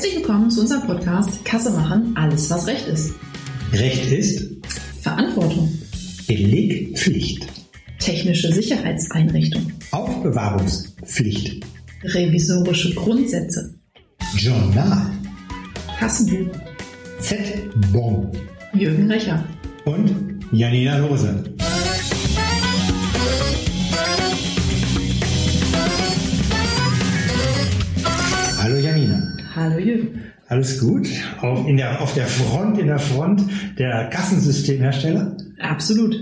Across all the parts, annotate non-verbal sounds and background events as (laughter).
Herzlich willkommen zu unserem Podcast Kasse machen, alles was Recht ist. Recht ist? Verantwortung, Belegpflicht, technische Sicherheitseinrichtung, Aufbewahrungspflicht, revisorische Grundsätze, Journal, Kassenbuch, Z-Bon Jürgen Recher. und Janina Lose. Hallo Jürgen. Alles gut? Auf, in der, auf der Front, in der Front der Kassensystemhersteller? Absolut.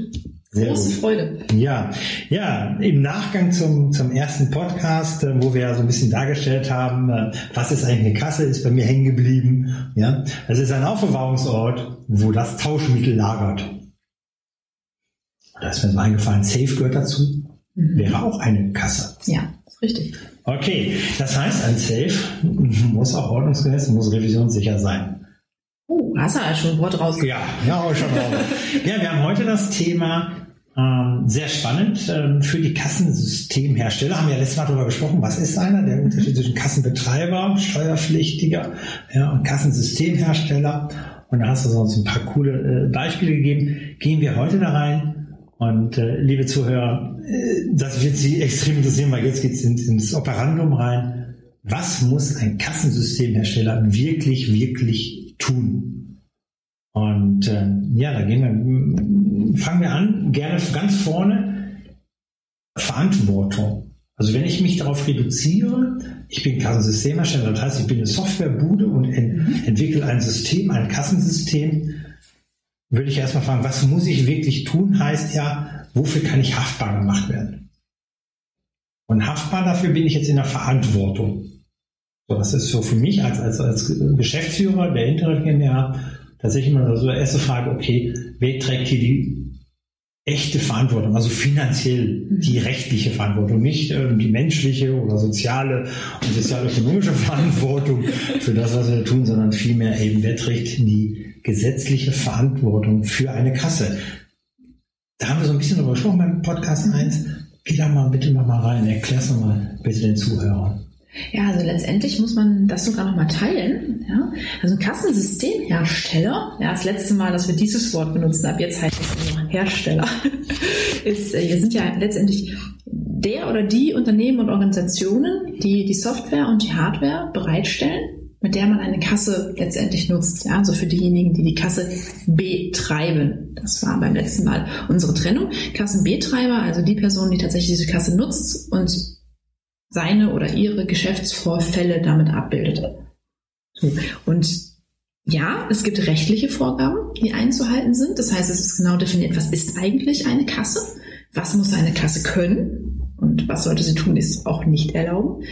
Sehr Große gut. Freude. Ja, ja, im Nachgang zum, zum ersten Podcast, äh, wo wir ja so ein bisschen dargestellt haben, äh, was ist eigentlich eine Kasse, ist bei mir hängen geblieben. Ja, das ist ein Aufbewahrungsort, wo das Tauschmittel lagert. Da ist mir so eingefallen, Safe gehört dazu, wäre auch eine Kasse. Ja, richtig. Okay, das heißt, ein Safe muss auch ordnungsgemäß, muss revisionssicher sein. Oh, hast du ja schon ein Wort rausgekommen. Ja, ja, auch schon raus. (laughs) ja, wir haben heute das Thema ähm, sehr spannend ähm, für die Kassensystemhersteller. Haben wir ja letztes Mal darüber gesprochen, was ist einer? Der Unterschied zwischen Kassenbetreiber, Steuerpflichtiger ja, und Kassensystemhersteller. Und da hast du uns ein paar coole äh, Beispiele gegeben. Gehen wir heute da rein. Und äh, liebe Zuhörer, äh, das wird Sie extrem interessieren, weil jetzt geht es ins, Operandum rein. Was muss ein Kassensystemhersteller wirklich, wirklich tun? Und äh, ja, da gehen wir, fangen wir an, gerne ganz vorne. Verantwortung. Also wenn ich mich darauf reduziere, ich bin Kassensystemhersteller, das heißt, ich bin eine Softwarebude und en entwickle ein System, ein Kassensystem, würde ich erstmal fragen, was muss ich wirklich tun, heißt ja, wofür kann ich haftbar gemacht werden? Und haftbar dafür bin ich jetzt in der Verantwortung. So, das ist so für mich als, als, als Geschäftsführer der Internet GmbH tatsächlich immer so die erste Frage, okay, wer trägt hier die echte Verantwortung, also finanziell die rechtliche Verantwortung, nicht äh, die menschliche oder soziale und sozialökonomische (laughs) Verantwortung für das, was wir tun, sondern vielmehr eben, wer trägt die gesetzliche Verantwortung für eine Kasse. Da haben wir so ein bisschen drüber gesprochen beim Podcast 1. Geh da mal bitte noch mal rein, erklär's noch mal bitte den Zuhörern. Ja, also letztendlich muss man das sogar noch mal teilen. Ja? Also ein Kassensystemhersteller, ja, das letzte Mal, dass wir dieses Wort benutzen, ab jetzt heißt es nur Hersteller, (laughs) ist, äh, wir sind ja letztendlich der oder die Unternehmen und Organisationen, die die Software und die Hardware bereitstellen, mit der man eine Kasse letztendlich nutzt. Ja, also für diejenigen, die die Kasse betreiben. Das war beim letzten Mal unsere Trennung. Kassenbetreiber, also die Person, die tatsächlich diese Kasse nutzt und seine oder ihre Geschäftsvorfälle damit abbildet. Und ja, es gibt rechtliche Vorgaben, die einzuhalten sind. Das heißt, es ist genau definiert, was ist eigentlich eine Kasse? Was muss eine Kasse können? Und was sollte sie tun, ist auch nicht erlauben.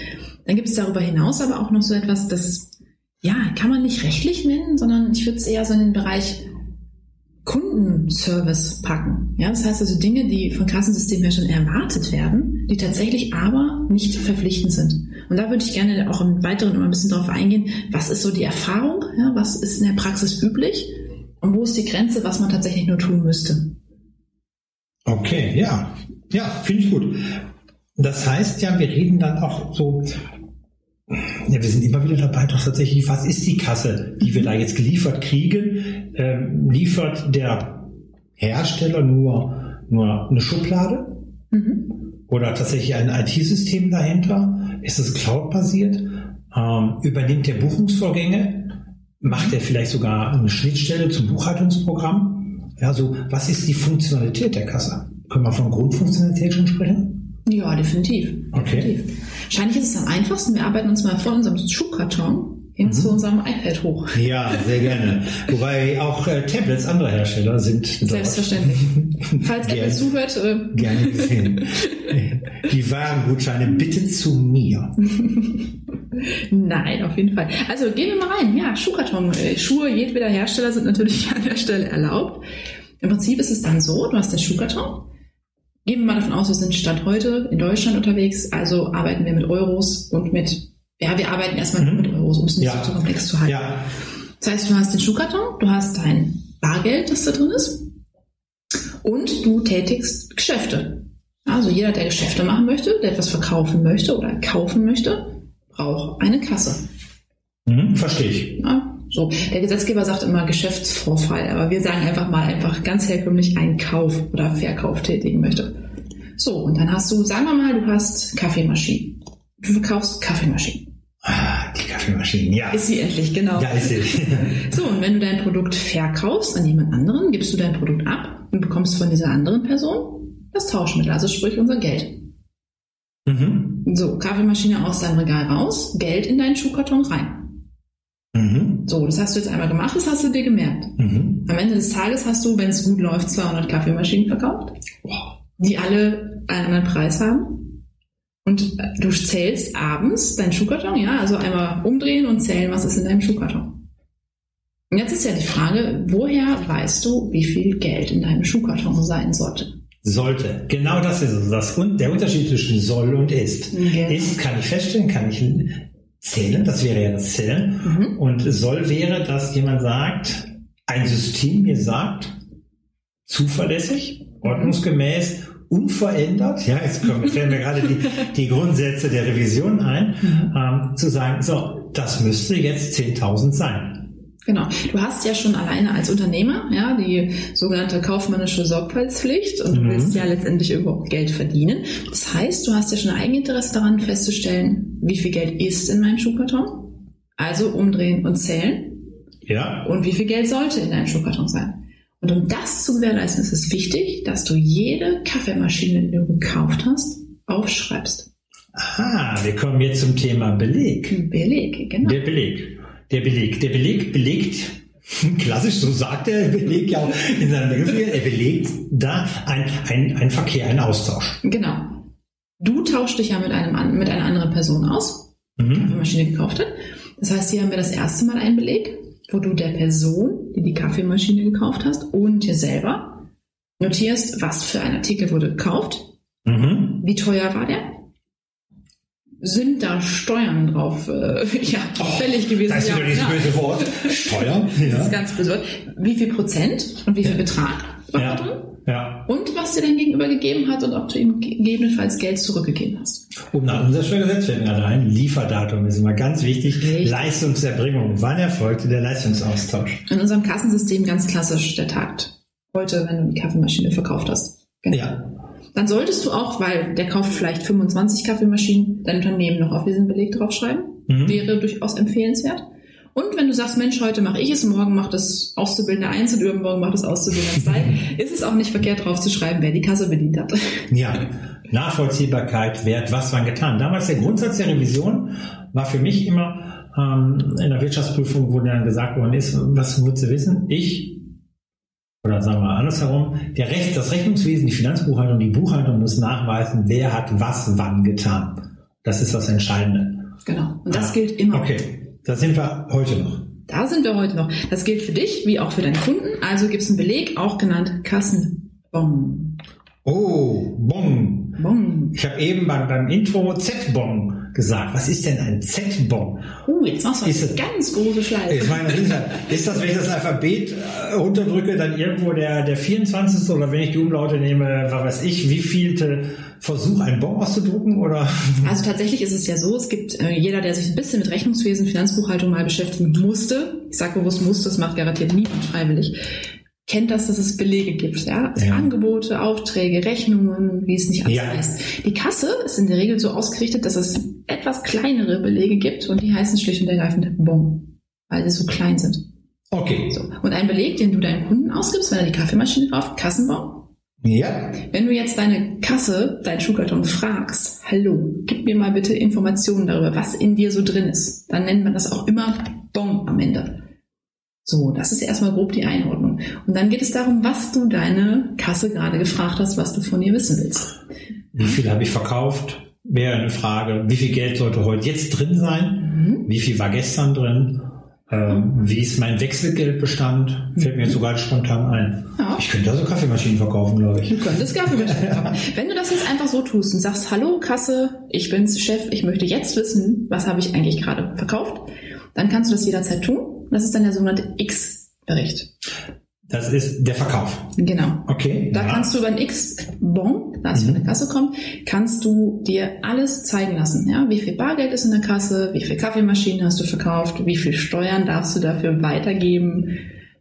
Dann gibt es darüber hinaus aber auch noch so etwas, das, ja, kann man nicht rechtlich nennen, sondern ich würde es eher so in den Bereich Kundenservice packen. Ja, das heißt also Dinge, die von Kassensystemherstellern erwartet werden, die tatsächlich aber nicht verpflichtend sind. Und da würde ich gerne auch im Weiteren immer ein bisschen darauf eingehen, was ist so die Erfahrung, ja, was ist in der Praxis üblich und wo ist die Grenze, was man tatsächlich nur tun müsste. Okay, ja. Ja, finde ich gut. Das heißt ja, wir reden dann auch so, ja, wir sind immer wieder dabei, doch tatsächlich, was ist die Kasse, die wir da jetzt geliefert kriegen? Ähm, liefert der Hersteller nur, nur eine Schublade? Mhm. Oder tatsächlich ein IT-System dahinter? Ist es cloud-basiert? Ähm, übernimmt der Buchungsvorgänge? Macht er vielleicht sogar eine Schnittstelle zum Buchhaltungsprogramm? Ja, so, was ist die Funktionalität der Kasse? Können wir von Grundfunktionalität schon sprechen? Ja, definitiv. Okay. definitiv. Wahrscheinlich ist es am einfachsten, wir arbeiten uns mal von unserem Schuhkarton hin zu unserem iPad hoch. Ja, sehr gerne. Wobei auch äh, Tablets anderer Hersteller sind Selbstverständlich. (laughs) Falls Apple zuhört, äh, gerne gesehen. (laughs) Die Warengutscheine bitte zu mir. Nein, auf jeden Fall. Also gehen wir mal rein. Ja, Schuhkarton. Äh, Schuhe jedweder Hersteller sind natürlich (laughs) an der Stelle erlaubt. Im Prinzip ist es dann so, du hast den Schuhkarton. Gehen wir mal davon aus, wir sind Stand heute in Deutschland unterwegs, also arbeiten wir mit Euros und mit, ja, wir arbeiten erstmal nur Mhm. mit Euros, um es nicht Ja. so zu komplex zu halten. Ja, Das heißt, du hast den Schuhkarton, du hast dein Bargeld, das da drin ist, und du tätigst Geschäfte. Also jeder, der Geschäfte machen möchte, der etwas verkaufen möchte oder kaufen möchte, braucht eine Kasse. Mhm, verstehe ich. Ja, so. Der Gesetzgeber sagt immer Geschäftsvorfall, aber wir sagen einfach mal einfach ganz herkömmlich einen Kauf oder Verkauf tätigen möchte. So, und dann hast du, sagen wir mal, du hast Kaffeemaschinen. Du verkaufst Kaffeemaschinen. Ah, die Kaffeemaschinen, ja. Ist sie endlich, genau. Ja, ist sie. (laughs) So, und wenn du dein Produkt verkaufst an jemand anderen, gibst du dein Produkt ab und bekommst von dieser anderen Person das Tauschmittel, also sprich unser Geld. mhm. So, Kaffeemaschine aus deinem Regal raus, Geld in deinen Schuhkarton rein. So, das hast du jetzt einmal gemacht, das hast du dir gemerkt. Mhm. Am Ende des Tages hast du, wenn es gut läuft, 200 Kaffeemaschinen verkauft, die alle einen anderen Preis haben. Und du zählst abends deinen Schuhkarton, ja, also einmal umdrehen und zählen, was ist in deinem Schuhkarton. Und jetzt ist ja die Frage, woher weißt du, wie viel Geld in deinem Schuhkarton sein sollte? Sollte. Genau das ist es. Das, und der Unterschied zwischen soll und ist. Genau. Ist kann ich feststellen, kann ich zählen. Das wäre ja das Zählen. Mhm. Und soll wäre, dass jemand sagt, ein System mir sagt, zuverlässig, ordnungsgemäß, unverändert, ja, jetzt kommen, (laughs) fällen mir gerade die, die Grundsätze der Revision ein, ähm, zu sagen, so, das müsste jetzt 10.000 sein. Genau. Du hast ja schon alleine als Unternehmer, ja, die sogenannte kaufmännische Sorgfaltspflicht und du Mhm. willst ja letztendlich auch Geld verdienen. Das heißt, du hast ja schon ein Eigeninteresse daran festzustellen, wie viel Geld ist in meinem Schuhkarton. Also umdrehen und zählen. Ja, Und wie viel Geld sollte in deinem Schuhkarton sein? Und um das zu gewährleisten, ist es wichtig, dass du jede Kaffeemaschine, die du gekauft hast, aufschreibst. aha, wir kommen jetzt zum Thema Beleg. Beleg, genau. Der Beleg. Der Beleg. Der Beleg belegt, (laughs) klassisch, so sagt (laughs) der Beleg ja auch in seinem Begriff, er belegt da ein, ein, ein Verkehr, ein Austausch. Genau. Du tauschst dich ja mit, einem, mit einer anderen Person aus, die Mhm. Kaffeemaschine gekauft hat. Das heißt, hier haben wir das erste Mal einen Beleg, wo du der Person, die die Kaffeemaschine gekauft hast, und dir selber notierst, was für ein Artikel wurde gekauft, Mhm. wie teuer war der, sind da Steuern drauf äh, (laughs) ja, fällig gewesen. Da ist ja, wieder dieses ja. böse Wort. Steuern. (laughs) Das ist Ja. ganz böse. Wie viel Prozent und wie viel Betrag war da drin? Ja. ja. Und was dir dein Gegenüber gegeben hat und ob du ihm gegebenenfalls Geld zurückgegeben hast. Und nach Umsatzsteuergesetz fällt mir gerade ein, Lieferdatum ist immer ganz wichtig. Richtig. Leistungserbringung. Wann erfolgte der Leistungsaustausch? In unserem Kassensystem ganz klassisch der Takt. Heute, wenn du die Kaffeemaschine verkauft hast. Genau. Ja. Dann solltest du auch, weil der kauft vielleicht 25 Kaffeemaschinen, dein Unternehmen noch auf diesen Beleg draufschreiben. Mhm. Wäre durchaus empfehlenswert. Und wenn du sagst, Mensch, heute mache ich es, morgen macht das Auszubildende 1 und übermorgen macht das Auszubildende 2, (laughs) ist es auch nicht verkehrt drauf zu schreiben, wer die Kasse bedient hat. Ja, Nachvollziehbarkeit, Wert, was wann getan. Damals der Grundsatz der Revision war für mich immer ähm, in der Wirtschaftsprüfung, wo dann gesagt worden ist, was willst du wissen? Ich, oder sagen wir andersherum, der Recht, das Rechnungswesen, die Finanzbuchhaltung, die Buchhaltung muss nachweisen, wer hat was wann getan. Das ist das Entscheidende. Genau. Und das Ah, gilt immer. Okay, da sind wir heute noch. Da sind wir heute noch. Das gilt für dich wie auch für deinen Kunden. Also gibt es einen Beleg, auch genannt Kassenbon. Oh, Bon. Bon. Ich habe eben beim, beim Intro Z-Bon gesagt. Was ist denn ein Z-Bon? Uh, jetzt machst du Ist eine ganz große Schleife. Ich meine, (laughs) ist das- wenn ich das Alphabet äh, runterdrücke, dann irgendwo der, der 24. oder wenn ich die Umlaute nehme, was weiß ich, wie vielte Versuch, ein Bon auszudrucken oder? (laughs) Also tatsächlich ist es ja so, es gibt äh, jeder, der sich ein bisschen mit Rechnungswesen, Finanzbuchhaltung mal beschäftigen musste, ich sage bewusst musste, das macht garantiert niemand freiwillig, kennt das, dass es Belege gibt, ja? Also Ja. Angebote, Aufträge, Rechnungen, wie es nicht alles Ja. heißt. Die Kasse ist in der Regel so ausgerichtet, dass es etwas kleinere Belege gibt und die heißen schlicht und ergreifend Bon, weil sie so klein sind. Okay. So. Und ein Beleg, den du deinem Kunden ausgibst, wenn er die Kaffeemaschine kauft, Kassenbon, Ja. wenn du jetzt deine Kasse, deinen Schuhkarton fragst, hallo, gib mir mal bitte Informationen darüber, was in dir so drin ist, dann nennt man das auch immer Bon am Ende. So, das ist erstmal grob die Einordnung. Und dann geht es darum, was du deine Kasse gerade gefragt hast, was du von ihr wissen willst. Wie viel habe ich verkauft? Wäre eine Frage. Wie viel Geld sollte heute jetzt drin sein? Mhm. Wie viel war gestern drin? Ähm, wie ist mein Wechselgeldbestand? Fällt mir jetzt sogar spontan ein. Ja. Ich könnte also Kaffeemaschinen verkaufen, glaube ich. Du könntest Kaffeemaschine kaufen. Wenn du das jetzt einfach so tust und sagst, hallo Kasse, ich bin's Chef, ich möchte jetzt wissen, was habe ich eigentlich gerade verkauft, dann kannst du das jederzeit tun. Das ist dann der sogenannte X-Bericht. Das ist der Verkauf. Genau. Okay. Da ja. kannst du über ein X-Bon, da es Mhm. von der Kasse kommt, kannst du dir alles zeigen lassen. Ja, wie viel Bargeld ist in der Kasse, wie viel Kaffeemaschinen hast du verkauft, wie viel Steuern darfst du dafür weitergeben,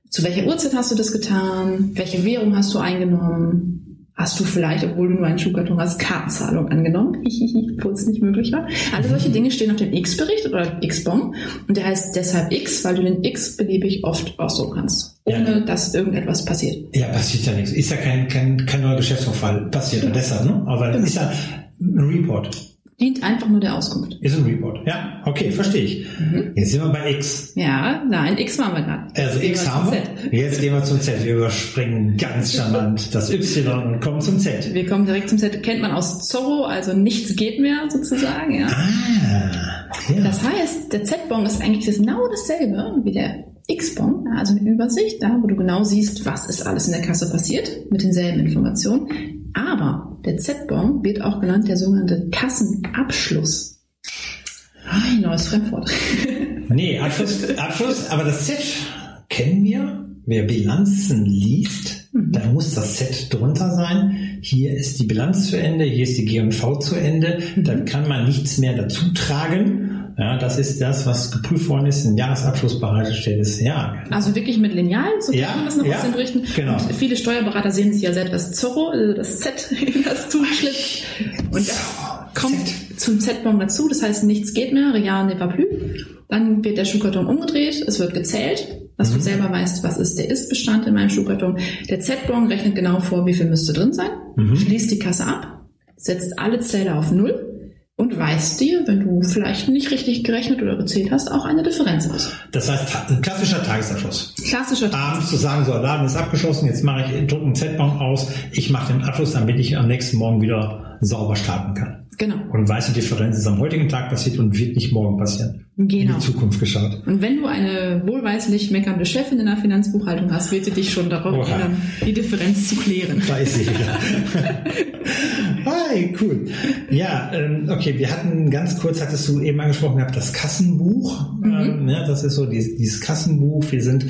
zu welcher Uhrzeit hast du das getan, welche Währung hast du eingenommen, Hast du vielleicht, obwohl du nur einen Schuhkarton hast, Kartenzahlung angenommen, (laughs) obwohl es nicht möglich war? Alle solche Dinge stehen auf dem X-Bericht oder X-Bon und der heißt deshalb X, weil du den X beliebig oft ausdrucken kannst, ohne Ja. dass irgendetwas passiert. Ja, passiert ja nichts. Ist ja kein, kein, kein neuer Geschäftsvorfall. Passiert ja deshalb, ne? Aber Genau. ist ja ein Report. Dient einfach nur der Auskunft. Ist ein Report. Ja, okay, verstehe ich. Mhm. Jetzt sind wir bei X. Ja, nein, X waren wir gerade. Also X haben wir. Jetzt gehen wir zum Z. Wir überspringen ganz charmant das Y und kommen zum Z. Wir kommen direkt zum Z. Kennt man aus Zorro, also nichts geht mehr sozusagen. Ja. Ah, ja. Das heißt, der Z-Bon ist eigentlich genau dasselbe wie der X-Bon, ja, also eine Übersicht, da, wo du genau siehst, was ist alles in der Kasse passiert, mit denselben Informationen. Aber der Z-Bon wird auch genannt der sogenannte Kassenabschluss. Ein neues Fremdwort. (laughs) Nee, Abschluss, Abschluss, aber das Z kennen wir. Wer Bilanzen liest, Mhm. da muss das Z drunter sein. Hier ist die Bilanz zu Ende, hier ist die G&V zu Ende. Mhm. Dann kann man nichts mehr dazu tragen. Ja, das ist das, was geprüft worden ist, im Jahresabschluss bereitgestellt ist. Ja, Also wirklich mit Lineal, so Ja, kann man das noch ja, aus den Berichten. genau. Und viele Steuerberater sehen sich ja selbst als Zorro, also das Z, das zugeschlippt. Und das kommt zum Z-Bon dazu, das heißt, nichts geht mehr, Real ne va plus. Dann wird der Schuhkarton umgedreht, es wird gezählt, dass Mhm. du selber weißt, was ist der Ist-Bestand in meinem Schuhkarton. Der Z-Bon rechnet genau vor, wie viel müsste drin sein, Mhm. schließt die Kasse ab, setzt alle Zähler auf Null und weist dir, wenn du vielleicht nicht richtig gerechnet oder gezählt hast, auch eine Differenz aus. das heißt ta- ein klassischer Tagesabschluss. Klassischer Abends zu sagen, so, Laden ist abgeschlossen, jetzt mache ich, drücke einen Z-Bon aus, ich mache den Abschluss, damit ich am nächsten Morgen wieder sauber starten kann. Genau. Und weiß, die Differenz ist am heutigen Tag passiert und wird nicht morgen passieren. In Genau. die Zukunft geschaut. Und wenn du eine wohlweislich meckernde Chefin in der Finanzbuchhaltung hast, wird sie dich schon darauf erinnern, die Differenz zu klären. Da ist sie wieder. (laughs) Hi, cool. Ja, ähm, okay, wir hatten ganz kurz, hattest du eben angesprochen gehabt, das Kassenbuch. Ähm, ja, das ist so dieses, dieses Kassenbuch. Wir sind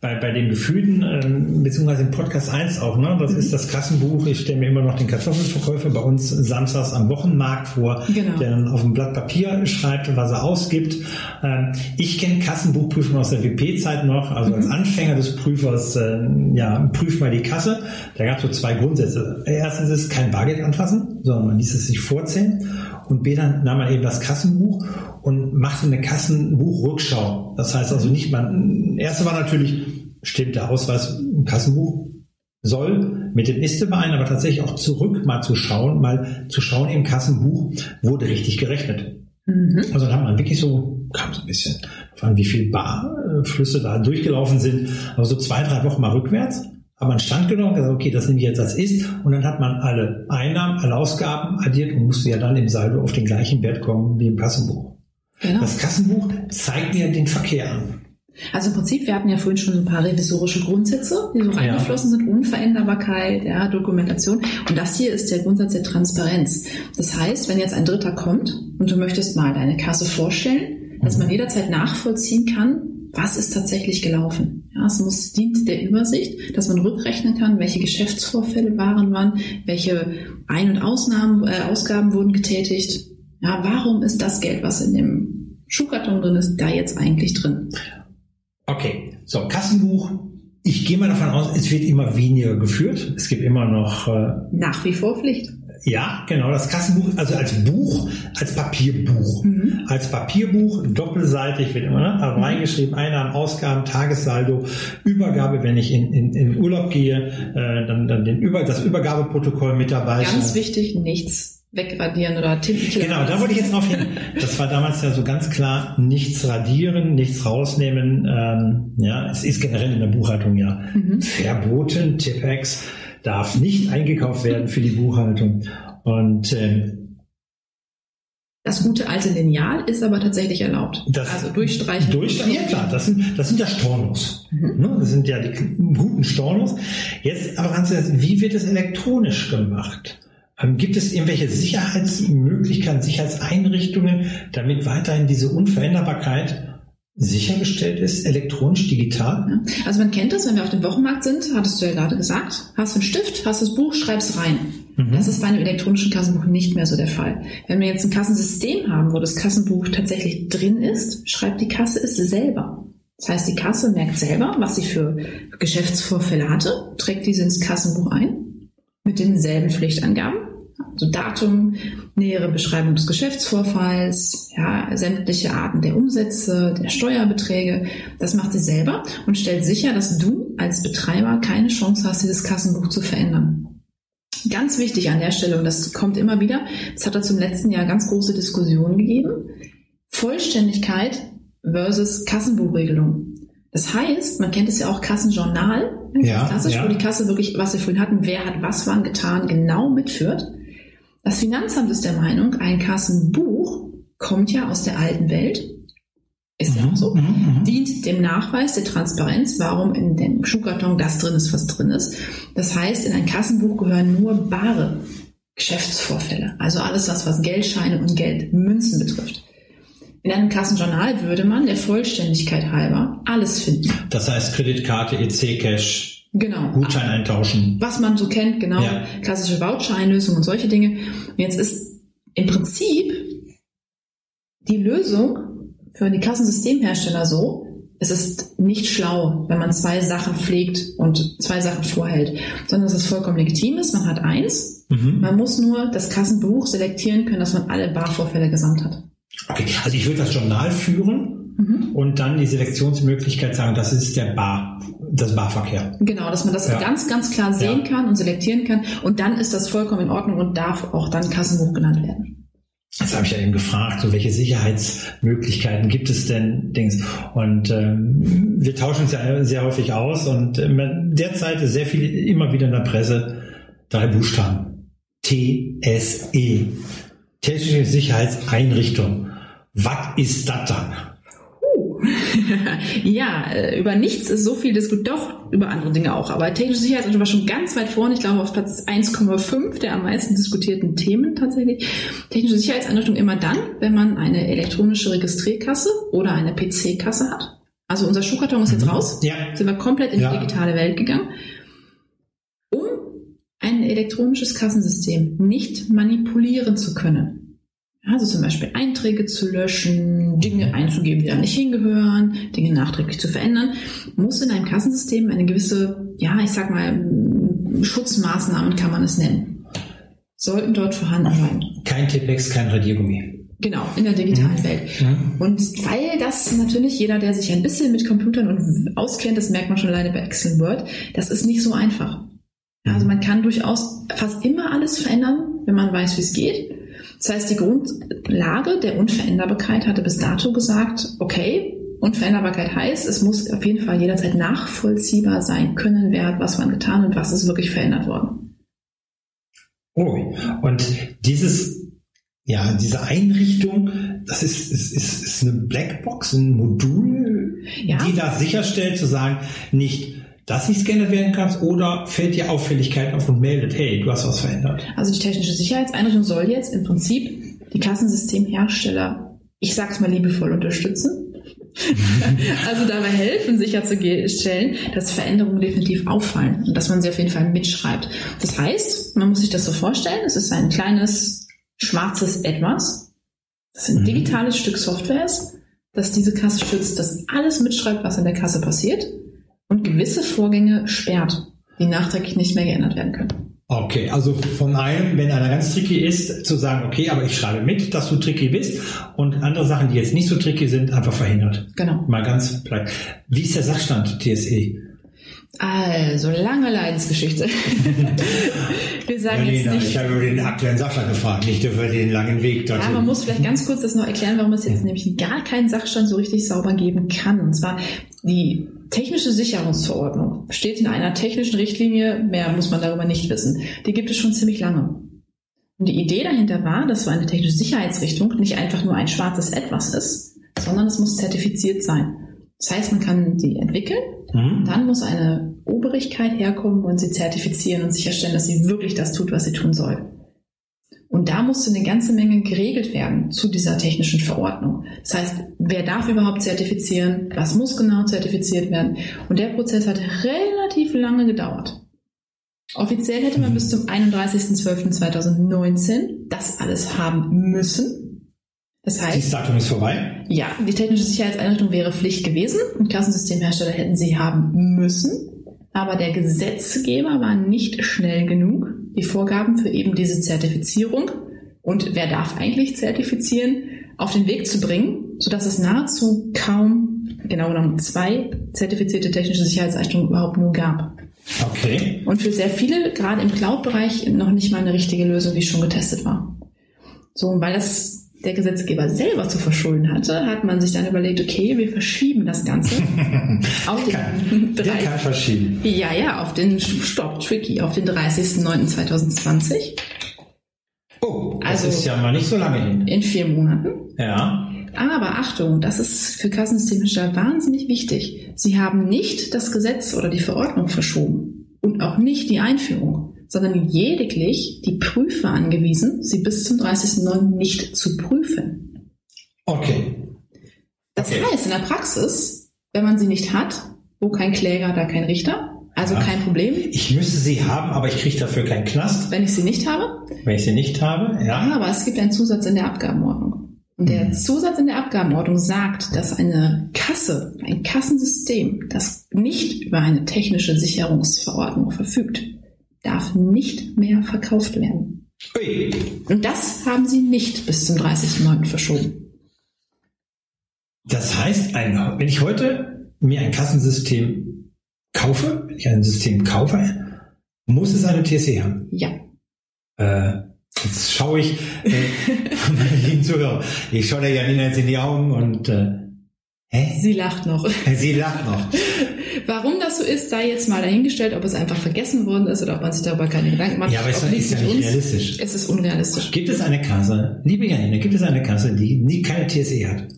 bei, bei den Gefühlten, ähm, beziehungsweise im Podcast 1 auch, ne? Das ist das Kassenbuch. Ich stelle mir immer noch den Kartoffelverkäufer bei uns samstags am Wochenmarkt vor, Genau. der dann auf ein Blatt Papier schreibt, was er ausgibt. Ähm, ich kenne Kassenbuchprüfung aus der WP-Zeit noch, also als Anfänger des Prüfers, äh, ja, prüf mal die Kasse. Da gab es so zwei Grundsätze. Erstens ist kein Bargeld anfassen, sondern man ließ es sich vorzählen. Und B, dann nahm man eben das Kassenbuch und machte eine Kassenbuchrückschau. Das heißt also nicht, man, erste war natürlich, stimmt der Ausweis im Kassenbuch, soll mit dem Ist überein, aber tatsächlich auch zurück mal zu schauen, mal zu schauen im Kassenbuch, wurde richtig gerechnet. Mhm. Also dann hat man wirklich so, kam so ein bisschen auf an, wie viel Barflüsse da durchgelaufen sind, aber so zwei, drei Wochen mal rückwärts, hat man Stand genommen, gesagt, okay, das nehme ich jetzt als ist und dann hat man alle Einnahmen, alle Ausgaben addiert und musste ja dann im Saldo auf den gleichen Wert kommen wie im Kassenbuch. Genau. Das Kassenbuch zeigt mir den Verkehr an. Also im Prinzip, wir hatten ja vorhin schon ein paar revisorische Grundsätze, die so reingeflossen sind. Unveränderbarkeit, ja, Dokumentation. Und das hier ist der Grundsatz der Transparenz. Das heißt, wenn jetzt ein Dritter kommt und du möchtest mal deine Kasse vorstellen, dass man jederzeit nachvollziehen kann, was ist tatsächlich gelaufen. Ja, es muss, dient der Übersicht, dass man rückrechnen kann, welche Geschäftsvorfälle waren wann, welche Ein- und Ausnahmen, äh, Ausgaben wurden getätigt. Ja, warum ist das Geld, was in dem Schuhkarton drin ist, da jetzt eigentlich drin? Okay, so Kassenbuch. Ich gehe mal davon aus, es wird immer weniger geführt. Es gibt immer noch äh, Nach wie vor Pflicht. Ja, genau, das Kassenbuch, also als Buch, als Papierbuch. Mhm. Als Papierbuch, doppelseitig wird immer ne, also reingeschrieben, Einnahmen, Ausgaben, Tagessaldo, Übergabe, wenn ich in, in, in Urlaub gehe, äh, dann, dann den Über, das Übergabeprotokoll mit dabei. Ganz wichtig, nichts wegradieren oder Tintenkiller. Genau, da wollte ich jetzt drauf hin. Das war damals ja so ganz klar, nichts radieren, nichts rausnehmen. Ähm, ja, es ist generell in der Buchhaltung ja Mhm. verboten. Tippex darf nicht eingekauft werden für die Buchhaltung. Und ähm, Das gute alte Lineal ist aber tatsächlich erlaubt. Das- also durchstreichen. Durchstreichen, ja klar, das sind, das sind ja Stornos. Mhm. Ne? Das sind ja die guten Stornos. Jetzt aber ganz ehrlich, wie wird es elektronisch gemacht? Ähm, Gibt es irgendwelche Sicherheitsmöglichkeiten, Sicherheitseinrichtungen, damit weiterhin diese Unveränderbarkeit sichergestellt ist, elektronisch, digital? Also man kennt das, wenn wir auf dem Wochenmarkt sind, hattest du ja gerade gesagt, hast du einen Stift, hast das Buch, schreibst rein. Mhm. Das ist bei einem elektronischen Kassenbuch nicht mehr so der Fall. Wenn wir jetzt ein Kassensystem haben, wo das Kassenbuch tatsächlich drin ist, schreibt die Kasse es selber. Das heißt, die Kasse merkt selber, was sie für Geschäftsvorfälle hatte, trägt diese ins Kassenbuch ein, mit denselben Pflichtangaben also Datum, nähere Beschreibung des Geschäftsvorfalls, ja, sämtliche Arten der Umsätze, der Steuerbeträge. Das macht sie selber und stellt sicher, dass du als Betreiber keine Chance hast, dieses Kassenbuch zu verändern. Ganz wichtig an der Stelle, und das kommt immer wieder, es hat dazu im letzten Jahr ganz große Diskussionen gegeben, Vollständigkeit versus Kassenbuchregelung. Das heißt, man kennt es ja auch Kassenjournal, ja, klassisch, ja. wo die Kasse wirklich, was wir vorhin hatten, wer hat was wann getan, genau mitführt. Das Finanzamt ist der Meinung, ein Kassenbuch kommt ja aus der alten Welt, ist ja auch so, Mhm, mhm. dient dem Nachweis der Transparenz, warum in dem Schuhkarton das drin ist, was drin ist. Das heißt, in ein Kassenbuch gehören nur bare Geschäftsvorfälle, also alles, was, was Geldscheine und Geldmünzen betrifft. In einem Kassenjournal würde man der Vollständigkeit halber alles finden. Das heißt Kreditkarte, EC-Cash, Genau. Gutschein eintauschen. was man so kennt, genau, Ja. klassische Voucher-Einlösung und solche Dinge. Und jetzt ist im Prinzip die Lösung für die Kassensystemhersteller so, es ist nicht schlau, wenn man zwei Sachen pflegt und zwei Sachen vorhält, sondern es ist vollkommen legitim ist. Man hat eins, Mhm. man muss nur das Kassenbuch selektieren können, dass man alle Barvorfälle gesamt hat. Okay, also ich würde das Journal führen Mhm. und dann die Selektionsmöglichkeit sagen, das ist der Bar, das Barverkehr. Genau, dass man das Ja. ganz, ganz klar sehen Ja. kann und selektieren kann und dann ist das vollkommen in Ordnung und darf auch dann Kassenbuch genannt werden. Das habe ich ja eben gefragt, so welche Sicherheitsmöglichkeiten gibt es denn? Dings? Und ähm, wir tauschen uns ja sehr häufig aus und ähm, derzeit ist sehr viel immer wieder in der Presse drei Buchstaben. TSE. Technische Sicherheitseinrichtung. Was ist das dann? (laughs) ja, äh, über nichts ist so viel diskutiert, doch über andere Dinge auch. Aber technische Sicherheit war schon ganz weit vorne, ich glaube auf Platz 1,5 der am meisten diskutierten Themen tatsächlich. Technische Sicherheitseinrichtung immer dann, wenn man eine elektronische Registrierkasse oder eine PC-Kasse hat. Also unser Schuhkarton ist jetzt Mhm. raus, Ja. sind wir komplett in die Ja. digitale Welt gegangen, um ein elektronisches Kassensystem nicht manipulieren zu können. Also zum Beispiel Einträge zu löschen, Dinge einzugeben, die da nicht hingehören, Dinge nachträglich zu verändern, muss in einem Kassensystem eine gewisse, ja, ich sag mal, Schutzmaßnahmen kann man es nennen. Sollten dort vorhanden sein. Kein Tippex, kein Radiergummi. Genau, in der digitalen Mhm. Welt. Mhm. Und weil das natürlich jeder, der sich ein bisschen mit Computern und auskennt, das merkt man schon alleine bei Excel Word, das ist nicht so einfach. Ja, Also man kann durchaus fast immer alles verändern, wenn man weiß, wie es geht. Das heißt, die Grundlage der Unveränderbarkeit hatte bis dato gesagt, okay, Unveränderbarkeit heißt, es muss auf jeden Fall jederzeit nachvollziehbar sein können, wer hat was wann getan und was ist wirklich verändert worden. Oh, und dieses, ja, diese Einrichtung, das ist, ist, ist, ist eine Blackbox, ein Modul, Ja. die das sicherstellt, zu sagen, nicht, dass nicht gescannt werden kannst oder fällt dir Auffälligkeit auf und meldet, hey, du hast was verändert. Also die technische Sicherheitseinrichtung soll jetzt im Prinzip die Kassensystemhersteller, ich sag's mal liebevoll, unterstützen. (laughs) also dabei helfen, sicherzustellen, dass Veränderungen definitiv auffallen und dass man sie auf jeden Fall mitschreibt. Das heißt, man muss sich das so vorstellen, es ist ein kleines schwarzes Etwas, das ein Mhm. digitales Stück Software ist, das diese Kasse schützt, das alles mitschreibt, was in der Kasse passiert und gewisse Vorgänge sperrt, die nachträglich nicht mehr geändert werden können. Okay, also von einem, wenn einer ganz tricky ist, zu sagen, okay, aber ich schreibe mit, dass du tricky bist und andere Sachen, die jetzt nicht so tricky sind, einfach verhindert. Genau. Mal ganz platt. Wie ist der Sachstand TSE? Also, lange Leidensgeschichte. (laughs) Wir sagen jetzt Lena, nicht. ich habe über den aktuellen Sachstand gefragt, nicht über den langen Weg Ja, dorthin. man muss vielleicht ganz kurz das noch erklären, warum es jetzt nämlich gar keinen Sachstand so richtig sauber geben kann. Und zwar die technische Sicherungsverordnung steht in einer technischen Richtlinie, mehr muss man darüber nicht wissen. Die gibt es schon ziemlich lange. Und die Idee dahinter war, dass so eine technische Sicherheitsrichtung nicht einfach nur ein schwarzes Etwas ist, sondern es muss zertifiziert sein. Das heißt, man kann die entwickeln, Hm? dann muss eine Obrigkeit herkommen und sie zertifizieren und sicherstellen, dass sie wirklich das tut, was sie tun soll. Und da musste eine ganze Menge geregelt werden zu dieser technischen Verordnung. Das heißt, wer darf überhaupt zertifizieren? Was muss genau zertifiziert werden? Und der Prozess hat relativ lange gedauert. Offiziell hätte man bis zum 31.12.2019 das alles haben müssen. Das heißt, Dieses Datum ist vorbei. ja, die technische Sicherheitseinrichtung wäre Pflicht gewesen und Kassensystemhersteller hätten sie haben müssen. Aber der Gesetzgeber war nicht schnell genug, die Vorgaben für eben diese Zertifizierung und wer darf eigentlich zertifizieren, auf den Weg zu bringen, sodass es nahezu kaum, genau genommen zwei zertifizierte technische Sicherheitseinrichtungen überhaupt nur gab. Okay. Und für sehr viele, gerade im Cloud-Bereich, noch nicht mal eine richtige Lösung, die schon getestet war. So, weil das der Gesetzgeber selber zu verschulden hatte, hat man sich dann überlegt, okay, wir verschieben das Ganze (laughs) auf den Der kann (laughs) verschieben. ja, ja, auf den Stop Tricky, auf den 30.09.2020 Oh, das Also- ist ja mal nicht so lange hin. in vier Monaten. Ja. Aber Achtung, das ist für Kassensystemhersteller wahnsinnig wichtig. Sie haben nicht das Gesetz oder die Verordnung verschoben und auch nicht die Einführung, sondern lediglich die Prüfer angewiesen, sie bis zum 30.09. nicht zu prüfen. Okay. Das Okay. heißt, in der Praxis, wenn man sie nicht hat, wo kein Kläger, da kein Richter, also Ja. kein Problem. Ich müsste sie haben, aber ich kriege dafür keinen Knast, Wenn ich sie nicht habe, wenn ich sie nicht habe. Ja. aber es gibt einen Zusatz in der Abgabenordnung. Und der Mhm. Zusatz in der Abgabenordnung sagt, dass eine Kasse, ein Kassensystem, das nicht über eine technische Sicherungsverordnung verfügt, darf nicht mehr verkauft werden. Ui. Und das haben sie nicht bis zum 30.09. verschoben. Das heißt, ein, wenn ich heute mir ein Kassensystem kaufe, wenn ich ein System kaufe, muss es eine TSE haben. Ja. Äh, jetzt schaue ich, äh, (laughs) meine lieben Zuhörer, ich schaue der Janina jetzt in die Augen und äh, hä? Sie lacht noch. Sie lacht noch. (laughs) Warum das so ist, sei jetzt mal dahingestellt, ob es einfach vergessen worden ist oder ob man sich darüber keine Gedanken macht. Ja, aber es ist ja nicht uns. realistisch. Es ist unrealistisch. Gibt es eine Kasse, liebe Janina, gibt es eine Kasse, die nie keine TSE hat?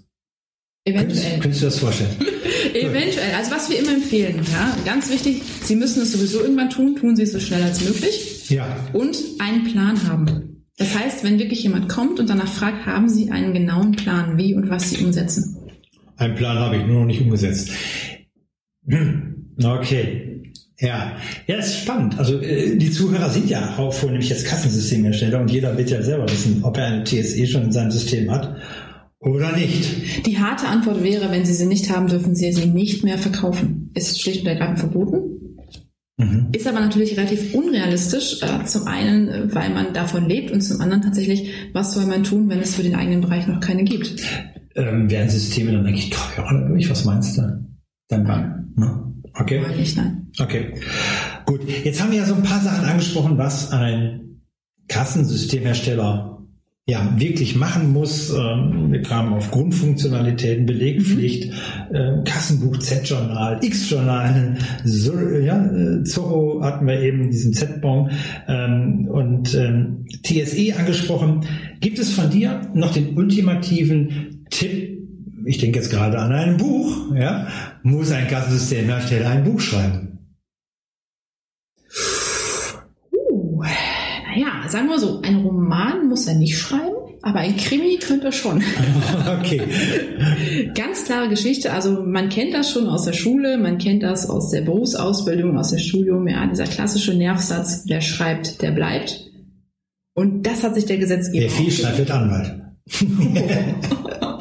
Könntest, Eventuell. könntest du das vorstellen? (laughs) Eventuell. Also was wir immer empfehlen, ja, ganz wichtig, Sie müssen es sowieso irgendwann tun, tun Sie es so schnell als möglich Ja. und einen Plan haben. Das heißt, wenn wirklich jemand kommt und danach fragt, haben Sie einen genauen Plan, wie und was Sie umsetzen. Einen Plan habe ich nur noch nicht umgesetzt. Hm, Okay. Ja, ja, ist spannend. Also äh, die Zuhörer sind ja auch vornehmlich jetzt Kassensystemhersteller und jeder wird ja selber wissen, ob er eine TSE schon in seinem System hat oder nicht. Die harte Antwort wäre, wenn Sie sie nicht haben, dürfen Sie sie nicht mehr verkaufen. Ist schlicht und ergreifend verboten. Mhm. Ist aber natürlich relativ unrealistisch. Äh, zum einen, weil man davon lebt und zum anderen tatsächlich, was soll man tun, wenn es für den eigenen Bereich noch keine gibt? Ähm, werden Systeme dann eigentlich teurer dadurch? Was meinst du? Dann Nein. Ne? Okay. Nicht, nein. Okay. Gut. Jetzt haben wir ja so ein paar Sachen angesprochen, was ein Kassensystemhersteller ja wirklich machen muss. Ähm, Wir kamen auf Grundfunktionalitäten, Belegpflicht, äh, Kassenbuch, Z-Journal, X-Journal, so, ja, äh, Zorro hatten wir eben, diesen Z-Bon ähm, und ähm, TSE angesprochen. Gibt es von dir noch den ultimativen Tipp? Ich denke jetzt gerade an ein Buch. Ja? Muss ein Kassensystemhersteller ein Buch schreiben? Uh, naja, sagen wir so, ein Roman muss er nicht schreiben, aber ein Krimi könnte er schon. (laughs) (laughs) okay. Ganz klare Geschichte, also man kennt das schon aus der Schule, man kennt das aus der Berufsausbildung, aus dem Studium, ja, dieser klassische Nervsatz, wer schreibt, der bleibt. Und das hat sich der Gesetzgeber Wer viel schreibt, wird Anwalt. (laughs)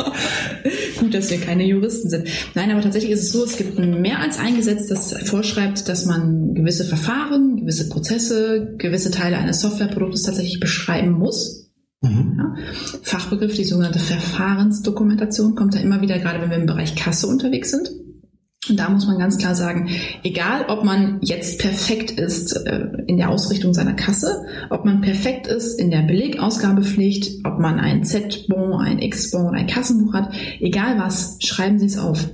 Gut, dass wir keine Juristen sind. Nein, aber tatsächlich ist es so, es gibt mehr als ein Gesetz, das vorschreibt, dass man gewisse Verfahren, gewisse Prozesse, gewisse Teile eines Softwareproduktes tatsächlich beschreiben muss. Mhm. Ja. Fachbegriff, die sogenannte Verfahrensdokumentation, kommt da immer wieder, gerade wenn wir im Bereich Kasse unterwegs sind. Und da muss man ganz klar sagen, egal ob man jetzt perfekt ist äh, in der Ausrichtung seiner Kasse, ob man perfekt ist in der Belegausgabepflicht, ob man ein Z-Bon, ein X-Bon, ein Kassenbuch hat, egal was, schreiben Sie es auf.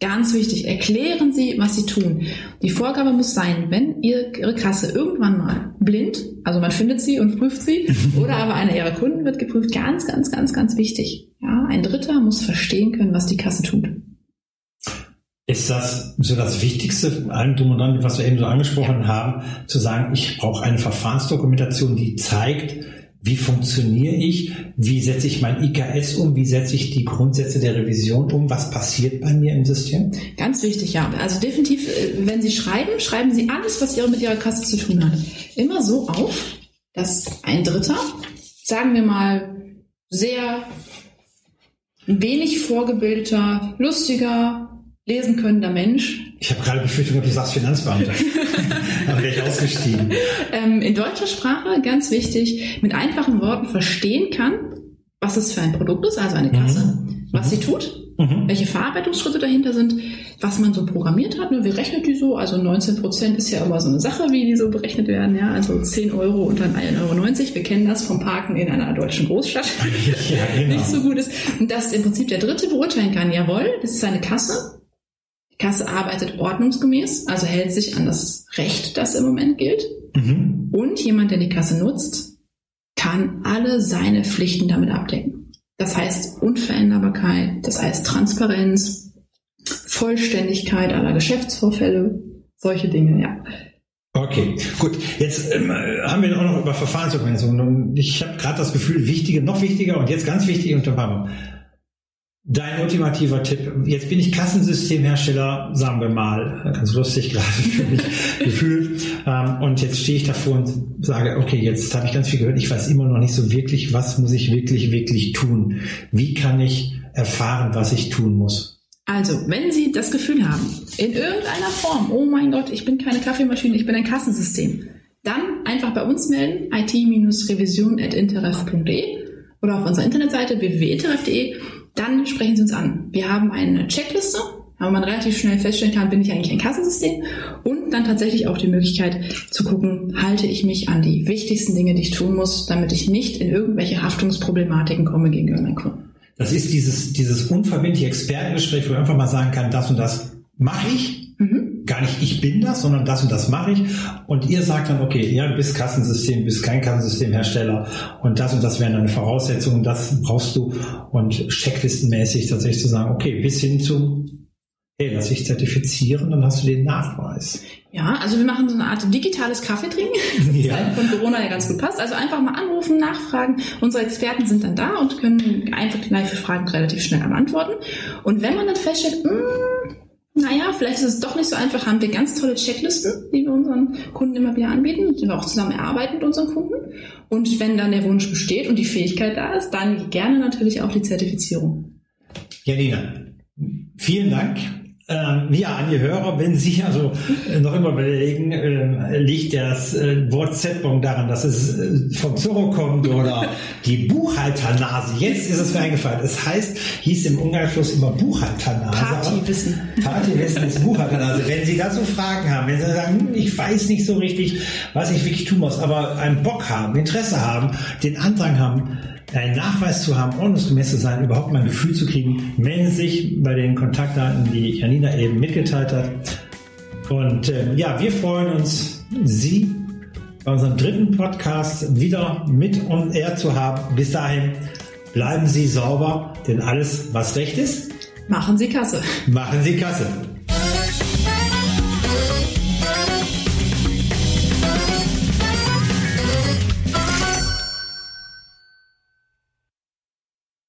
Ganz wichtig, erklären Sie, was Sie tun. Die Vorgabe muss sein, wenn Ihre Kasse irgendwann mal blind, also man findet sie und prüft sie, (laughs) oder aber einer Ihrer Kunden wird geprüft, ganz, ganz, ganz, ganz wichtig. Ja, ein Dritter muss verstehen können, was die Kasse tut. Ist das so das Wichtigste, allem drum und dran, was wir eben so angesprochen ja. haben, zu sagen, ich brauche eine Verfahrensdokumentation, die zeigt, wie funktioniere ich? Wie setze ich mein IKS um? Wie setze ich die Grundsätze der Revision um? Was passiert bei mir im System? Ganz wichtig, ja. Also definitiv, äh, wenn Sie schreiben, schreiben Sie alles, was mit Ihrer Kasse zu tun hat. Immer so auf, dass ein Dritter, sagen wir mal, sehr wenig vorgebildeter, lustiger, lesen könnender Mensch. Ich habe gerade Befürchtung, du sagst Finanzbeamter. (laughs) da wäre ich ausgestiegen. Ähm, in deutscher Sprache, ganz wichtig, mit einfachen Worten verstehen kann, was es für ein Produkt ist, also eine Kasse, mhm. was sie tut, mhm. welche Verarbeitungsschritte dahinter sind, was man so programmiert hat. Wie rechnet die so? Also 19 Prozent ist ja immer so eine Sache, wie die so berechnet werden. Ja? Also 10 Euro und dann 1,90 Euro. Wir kennen das vom Parken in einer deutschen Großstadt. (laughs) Ja, genau. (laughs) Nicht so gut ist. Und dass im Prinzip der Dritte beurteilen kann, jawohl, das ist eine Kasse, Kasse arbeitet ordnungsgemäß, also hält sich an das Recht, das im Moment gilt. Mhm. Und jemand, der die Kasse nutzt, kann alle seine Pflichten damit abdecken. Das heißt Unveränderbarkeit, das heißt Transparenz, Vollständigkeit aller Geschäftsvorfälle, solche Dinge, ja. Okay, gut. Jetzt ähm, haben wir auch noch über Verfahrensdokumentation. Und ich habe gerade das Gefühl, wichtige, noch wichtiger und jetzt ganz wichtig und Dein ultimativer Tipp. Jetzt bin ich Kassensystemhersteller, sagen wir mal, ganz lustig (laughs) gerade für mich gefühlt. Ähm, und jetzt stehe ich davor und sage, okay, jetzt habe ich ganz viel gehört. Ich weiß immer noch nicht so wirklich, was muss ich wirklich, wirklich tun? Wie kann ich erfahren, was ich tun muss? Also, wenn Sie das Gefühl haben, in irgendeiner Form, oh mein Gott, ich bin keine Kaffeemaschine, ich bin ein Kassensystem, dann einfach bei uns melden, it-revision.interref.de oder auf unserer Internetseite www.interref.de dann sprechen Sie uns an. Wir haben eine Checkliste, wo man relativ schnell feststellen kann, bin ich eigentlich ein Kassensystem und dann tatsächlich auch die Möglichkeit zu gucken, halte ich mich an die wichtigsten Dinge, die ich tun muss, damit ich nicht in irgendwelche Haftungsproblematiken komme gegenüber meinen Kunden. Das ist dieses, dieses unverbindliche Expertengespräch, wo ich einfach mal sagen kann, das und das mache ich. Mhm nicht ich bin das, sondern das und das mache ich. Und ihr sagt dann, okay, ja, du bist Kassensystem, bist kein Kassensystemhersteller und das und das wären deine Voraussetzungen, das brauchst du. Und checklistenmäßig tatsächlich zu sagen, okay, bis hin zu, hey, lass dich zertifizieren, dann hast du den Nachweis. Ja, also wir machen so eine Art digitales Kaffeetrinken, (laughs) das ja. von Corona ja ganz gut passt. Also einfach mal anrufen, nachfragen. Unsere Experten sind dann da und können einfach gleich für Fragen relativ schnell beantworten. Und wenn man dann feststellt, mh, hm, naja, vielleicht ist es doch nicht so einfach, haben wir ganz tolle Checklisten, die wir unseren Kunden immer wieder anbieten, die wir auch zusammen erarbeiten mit unseren Kunden. Und wenn dann der Wunsch besteht und die Fähigkeit da ist, dann gerne natürlich auch die Zertifizierung. Janina, vielen Dank ähm, ja, an die Hörer, wenn Sie (laughs) also äh, noch immer überlegen, äh, liegt das äh, Wort Z-Bon daran, dass es äh, vom Zorro kommt oder (laughs) die Buchhalternase. Jetzt ist es mir eingefallen. Es heißt, hieß im Umgangsschluss immer Buchhalternase. Partywissen. Partywissen ist Buchhalternase. Wenn Sie dazu Fragen haben, wenn Sie sagen, hm, ich weiß nicht so richtig, was ich wirklich tun muss, aber einen Bock haben, Interesse haben, den Andrang haben, einen Nachweis zu haben, ordnungsgemäß zu sein, überhaupt mal ein Gefühl zu kriegen, melden Sie sich bei den Kontaktdaten, die Janina eben mitgeteilt hat. Und äh, ja, wir freuen uns, Sie bei unserem dritten Podcast wieder mit on air zu haben. Bis dahin bleiben Sie sauber, denn alles, was recht ist, machen Sie Kasse. Machen Sie Kasse.